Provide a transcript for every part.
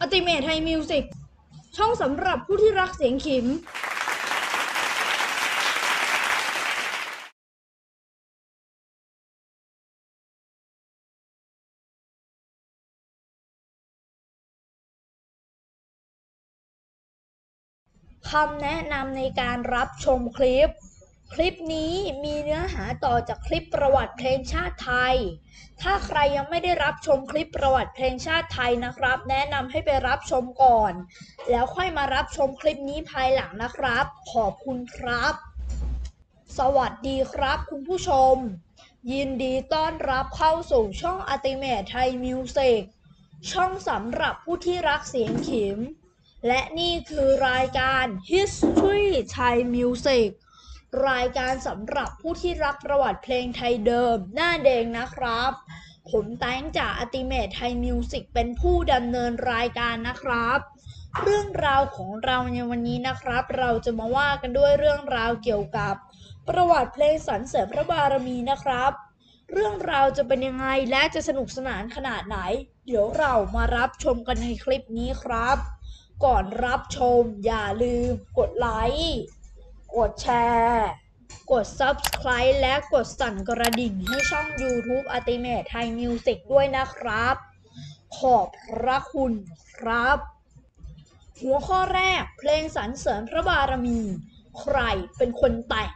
อติเมทไทยมิวสิกช่องสำหรับผู้ที่รักเสียงขิมคำแนะนำในการรับชมคลิป คลิปนี้มีเนื้อหาต่อจากคลิปประวัติเพลงชาติไทย ถ้าใครยังไม่ได้รับชมคลิปประวัติเพลงชาติไทยนะครับ แนะนำให้ไปรับชมก่อน แล้วค่อยมารับชมคลิปนี้ภายหลังนะครับ ขอบคุณครับ สวัสดีครับคุณผู้ชม ยินดีต้อนรับเข้าสู่ช่อง Ultimate Thai Music ช่องสำหรับผู้ที่รักเสียงขิม และนี่คือรายการ History Thai Music รายการสำหรับผู้ที่รักประวัติเพลงไทยเดิม หน้าเดงนะครับ ผมแตงจากอติเมทไทยมิวสิกเป็นผู้ดำเนินรายการนะครับ เรื่องราวของเราในวันนี้นะครับ เราจะมาว่ากันด้วยเรื่องราวเกี่ยวกับ ประวัติเพลงสรรเสริญพระบารมีนะครับ เรื่องราวจะเป็นยังไงและจะสนุกสนานขนาดไหน เดี๋ยวเรามารับชมกันในคลิปนี้ครับ ก่อนรับชมอย่าลืมกดไลค์ กดแชร์ กด Subscribe และกดสั่นกระดิ่งให้ช่อง YouTube Ultimate Thai Music ด้วยนะครับ ขอบพระคุณครับ หัวข้อแรกเพลงสรรเสริญพระบารมี ใครเป็นคนแต่ง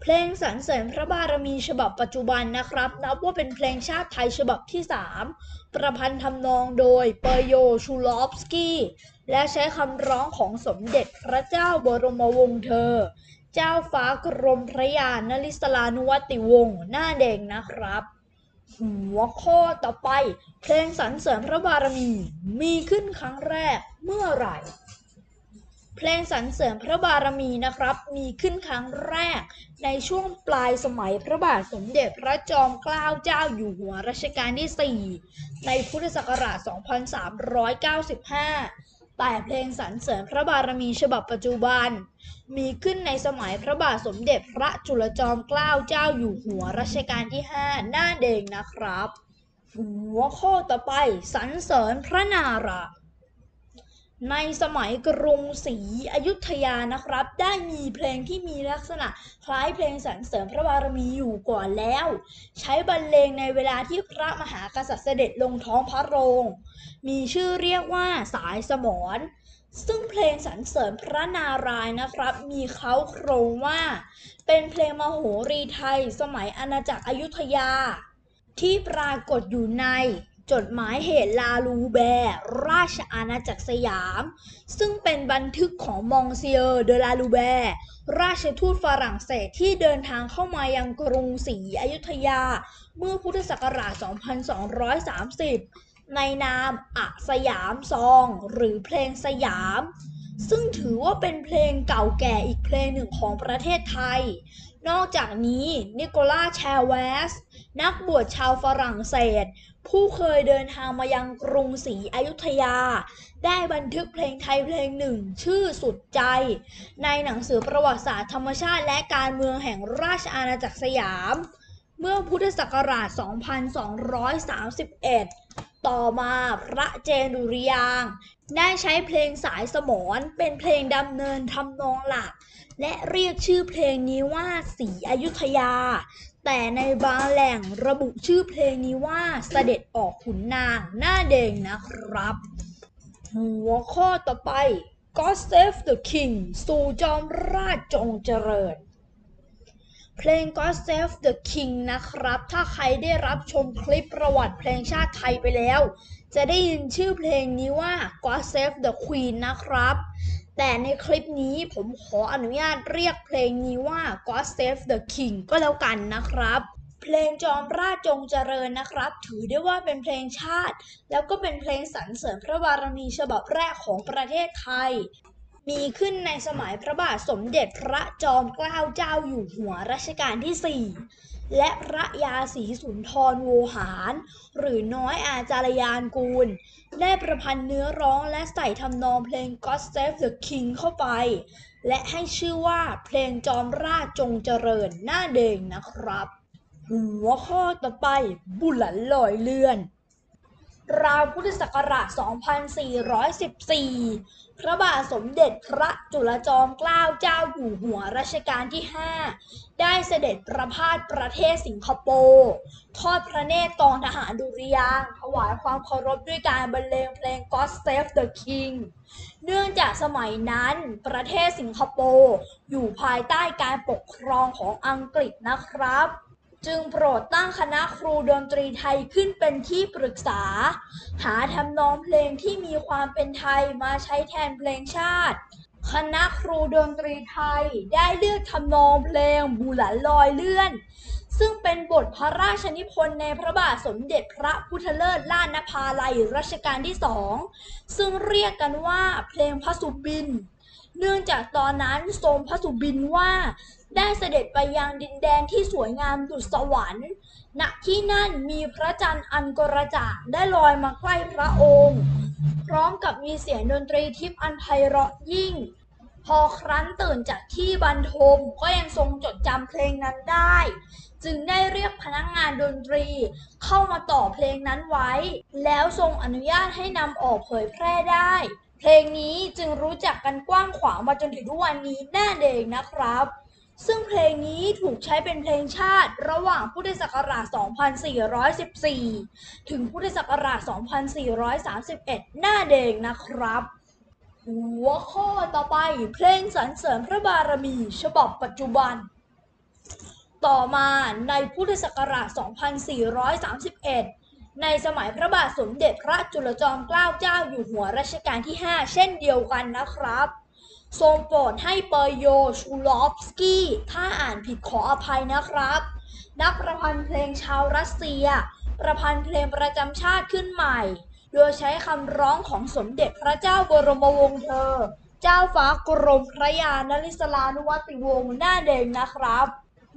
เพลงสรรเสริญพระบารมีฉบับปัจจุบันนะครับ นับว่าเป็นเพลงชาติไทยฉบับที่ 3 ประพันธ์ทำนองโดยเปโยชูลอฟสกี้ และใช้คำร้องของสมเด็จพระเจ้าบรมวงศ์เธอ เจ้าฟ้ากรมพระยานริศลานุวัติวงศ์หน้าแดงนะครับ หัวข้อต่อไป เพลงสรรเสริญพระบารมี มีขึ้นครั้งแรกเมื่อไหร่ เพลงสรรเสริญพระบารมีนะครับ มีขึ้นครั้งแรก ในช่วงปลายสมัยพระบาทสมเด็จพระจอมเกล้าเจ้าอยู่หัวรัชกาลที่ 4 ในพุทธศักราช 2395 แต่เพลงสรรเสริญพระบารมีฉบับปัจจุบัน มีขึ้นในสมัยพระบาทสมเด็จพระจุลจอมเกล้าเจ้าอยู่หัวรัชกาลที่ 5 หน้าเดงนะครับ หัวข้อต่อไปสรรเสริญพระนารายณ์ ในสมัยกรุงศรีอยุธยานะครับ ได้มีเพลงที่มีลักษณะคล้ายเพลงสรรเสริญพระบารมีอยู่ก่อนแล้ว ใช้บรรเลงในเวลาที่พระมหากษัตริย์เสด็จลงท้องพระโรง มีชื่อเรียกว่าสายสมรซึ่งเพลงสรรเสริญพระนารายณ์นะครับ มีเค้าโครงว่า เป็นเพลงมโหรีไทย สมัยอาณาจักรอยุธยา ที่ปรากฏอยู่ใน จดหมายเหตุลาลูแบร์ราชอาณาจักรสยาม ซึ่งเป็นบันทึกของ Monsieur เดอ ลาลูแบร์ราชทูตฝรั่งเศสที่เดินทางเข้ามายังกรุงศรีอยุธยา เมื่อพุทธศักราช 2230 ในนามอะสยามซอง หรือเพลงสยาม ซึ่งถือว่าเป็นเพลงเก่าแก่อีกเพลงหนึ่งของประเทศไทย นอกจากนี้นิโคลาแชวสนักบวชชาวฝรั่งเศส ผู้เคยเดินทางมายังกรุงศรีอยุธยา ได้บันทึกเพลงไทยเพลงหนึ่งชื่อสุดใจ ในหนังสือประวัติศาสตร์ธรรมชาติและการเมืองแห่งราชอาณาจักรสยาม เมื่อพุทธศักราช 2231 ต่อมาพระเจนดุริยาง ได้ใช้เพลงสายสมรเป็นเพลงดำเนินทำนองหลัก และเรียกชื่อเพลงนี้ว่าสีอยุธยา แต่ในบางแหล่งระบุชื่อเพลงนี้ว่าเสด็จออกขุนนางหน้าเดงนะครับ หัวข้อต่อไป God Save the King สู่จอมราชจงเจริญ เพลง God Save the King นะครับ ถ้าใครได้รับชมคลิปประวัติเพลงชาติไทยไปแล้ว จะได้ยินชื่อเพลงนี้ว่า God Save the Queen นะครับ แต่ในคลิปนี้ผมขออนุญาตเรียกเพลงนี้ว่า God Save the King ก็แล้วกันนะครับ เพลงจอมราชจงเจริญนะครับ ถือได้ว่าเป็นเพลงชาติ แล้วก็เป็นเพลงสรรเสริญพระบารมีฉบับแรกของประเทศไทย มีขึ้นในสมัยพระบาทสมเด็จพระจอมเกล้าเจ้าอยู่หัวรัชกาลที่ 4 และพระยาศรีสุนทรโวหาร หรือน้อยอาจารยานกูล ได้ประพันธ์เนื้อร้องและใส่ทำนองเพลง God Save the King เข้าไป และให้ชื่อว่าเพลงจอมราชจงเจริญหน้าเดงนะครับ หัวข้อต่อไปบุหลันลอยเลื่อน ราวพุทธศักราช 2414 พระบาทสมเด็จพระจุลจอมเกล้าเจ้าอยู่หัวรัชกาลที่ 5 ได้เสด็จประพาสประเทศสิงคโปร์ทอดพระเนตรกองทหารดุริยางถวายความเคารพด้วยการบรรเลงเพลง God Save the King เนื่องจากสมัยนั้นประเทศสิงคโปร์อยู่ภายใต้การปกครองของอังกฤษนะครับ จึงโปรดตั้งคณะครูดนตรีไทยขึ้นเป็นที่ปรึกษา หาทำนองเพลงที่มีความเป็นไทยมาใช้แทนเพลงชาติ คณะครูดนตรีไทยได้เลือกทำนองเพลงบูหลันลอยเลื่อน ซึ่งเป็นบทพระราชนิพนธ์ในพระบาทสมเด็จพระพุทธเลิศล่านภาลัยรัชกาลที่สอง ซึ่งเรียกกันว่าเพลงพระสุบิน เนื่องจากตอนนั้นทรงพระสุบินว่า ได้เสด็จไปยังดินแดนที่สวยงามดุจสวรรค์ ณ ที่นั่นมีพระจันทร์อันกระจ่างได้ลอยมาใกล้พระองค์ พร้อมกับมีเสียงดนตรีทิพย์อันไพเราะยิ่ง พอครั้นตื่นจากที่บรรทมก็ยังทรงจดจำเพลงนั้นได้ จึงได้เรียกพนักงานดนตรีเข้ามาต่อเพลงนั้นไว้ แล้วทรงอนุญาตให้นำออกเผยแพร่ได้ เพลงนี้จึงรู้จักกันกว้างขวางมาจนถึงทุกวันนี้แน่เดงนะครับ ซึ่งเพลงนี้ถูกใช้เป็นเพลงชาติระหว่างพุทธศักราช 2414 ถึงพุทธศักราช 2431 หน้าเดงนะครับ หัวข้อต่อไปเพลงสรรเสริญพระบารมี ฉบับปัจจุบัน ต่อมาในพุทธศักราช 2431 ในสมัยพระบาทสมเด็จพระจุลจอมเกล้าเจ้าอยู่หัวรัชกาลที่ 5 เช่นเดียวกันนะครับ ทรงโปรดให้เปอร์โยชูลอฟสกี้ ถ้าอ่านผิดขออภัยนะครับ นักประพันธ์เพลงชาวรัสเซีย ประพันธ์เพลงประจำชาติขึ้นใหม่ โดยใช้คำร้องของสมเด็จพระเจ้าบรมวงศ์เธอ เจ้าฟ้ากรมพระยานริศลานุวัติวงศ์หน้าเด่นนะครับ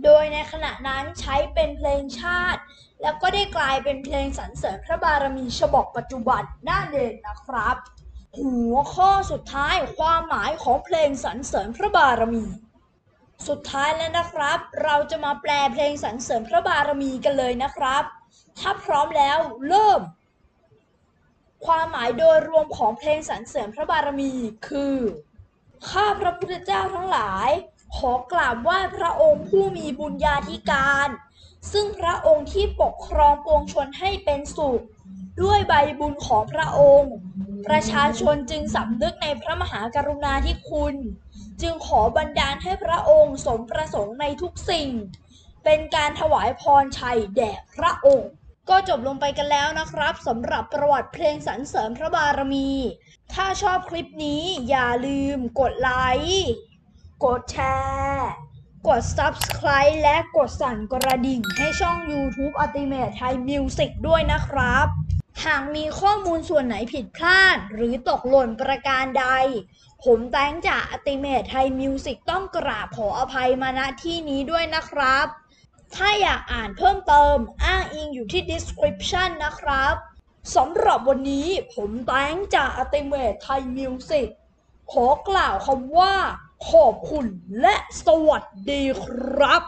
โดยในขณะนั้นใช้เป็นเพลงชาติ แล้วก็ได้กลายเป็นเพลงสรรเสริญพระบารมีฉบับปัจจุบันน้าเด่นนะครับ หัวข้อสุดท้ายความหมายของเพลงสรรเสริญพระบารมี สุดท้ายแล้วนะครับ เราจะมาแปลเพลงสรรเสริญพระบารมีกันเลยนะครับ ถ้าพร้อมแล้วเริ่ม ความหมายโดยรวมของเพลงสรรเสริญพระบารมีคือข้าพระพุทธเจ้าทั้งหลาย ขอกราบไหว้พระองค์ผู้มีบุญญาธิการ ซึ่งพระองค์ที่ปกครองปวงชนให้เป็นสุข ด้วยใบบุญของพระองค์ ประชาชนจึงสำนึกในพระมหากรุณาธิคุณ จึงขอบันดาลให้พระองค์สมประสงค์ในทุกสิ่ง เป็นการถวายพรชัยแด่พระองค์ก็จบลงไปกันแล้วนะครับสำหรับประวัติเพลงสรรเสริญพระบารมี ถ้าชอบคลิปนี้อย่าลืมกดไลค์ กดแชร์ กด Subscribe และกดสั่นกระดิ่งให้ช่อง YouTube Ultimate Thai Music ด้วยนะครับ หากมีข้อมูลส่วนไหนผิดพลาด หรือตกหล่นประการใด ผมแตงจาก Ultimate Thai Music ต้องกราบขออภัยมาณที่นี้ด้วยนะครับ ถ้าอยากอ่านเพิ่มเติม อ้างอิงอยู่ที่ description นะครับสำหรับวันนี้ผมแตงจาก Ultimate Thai Music ขอกล่าวคำว่า ขอบคุณและสวัสดีครับ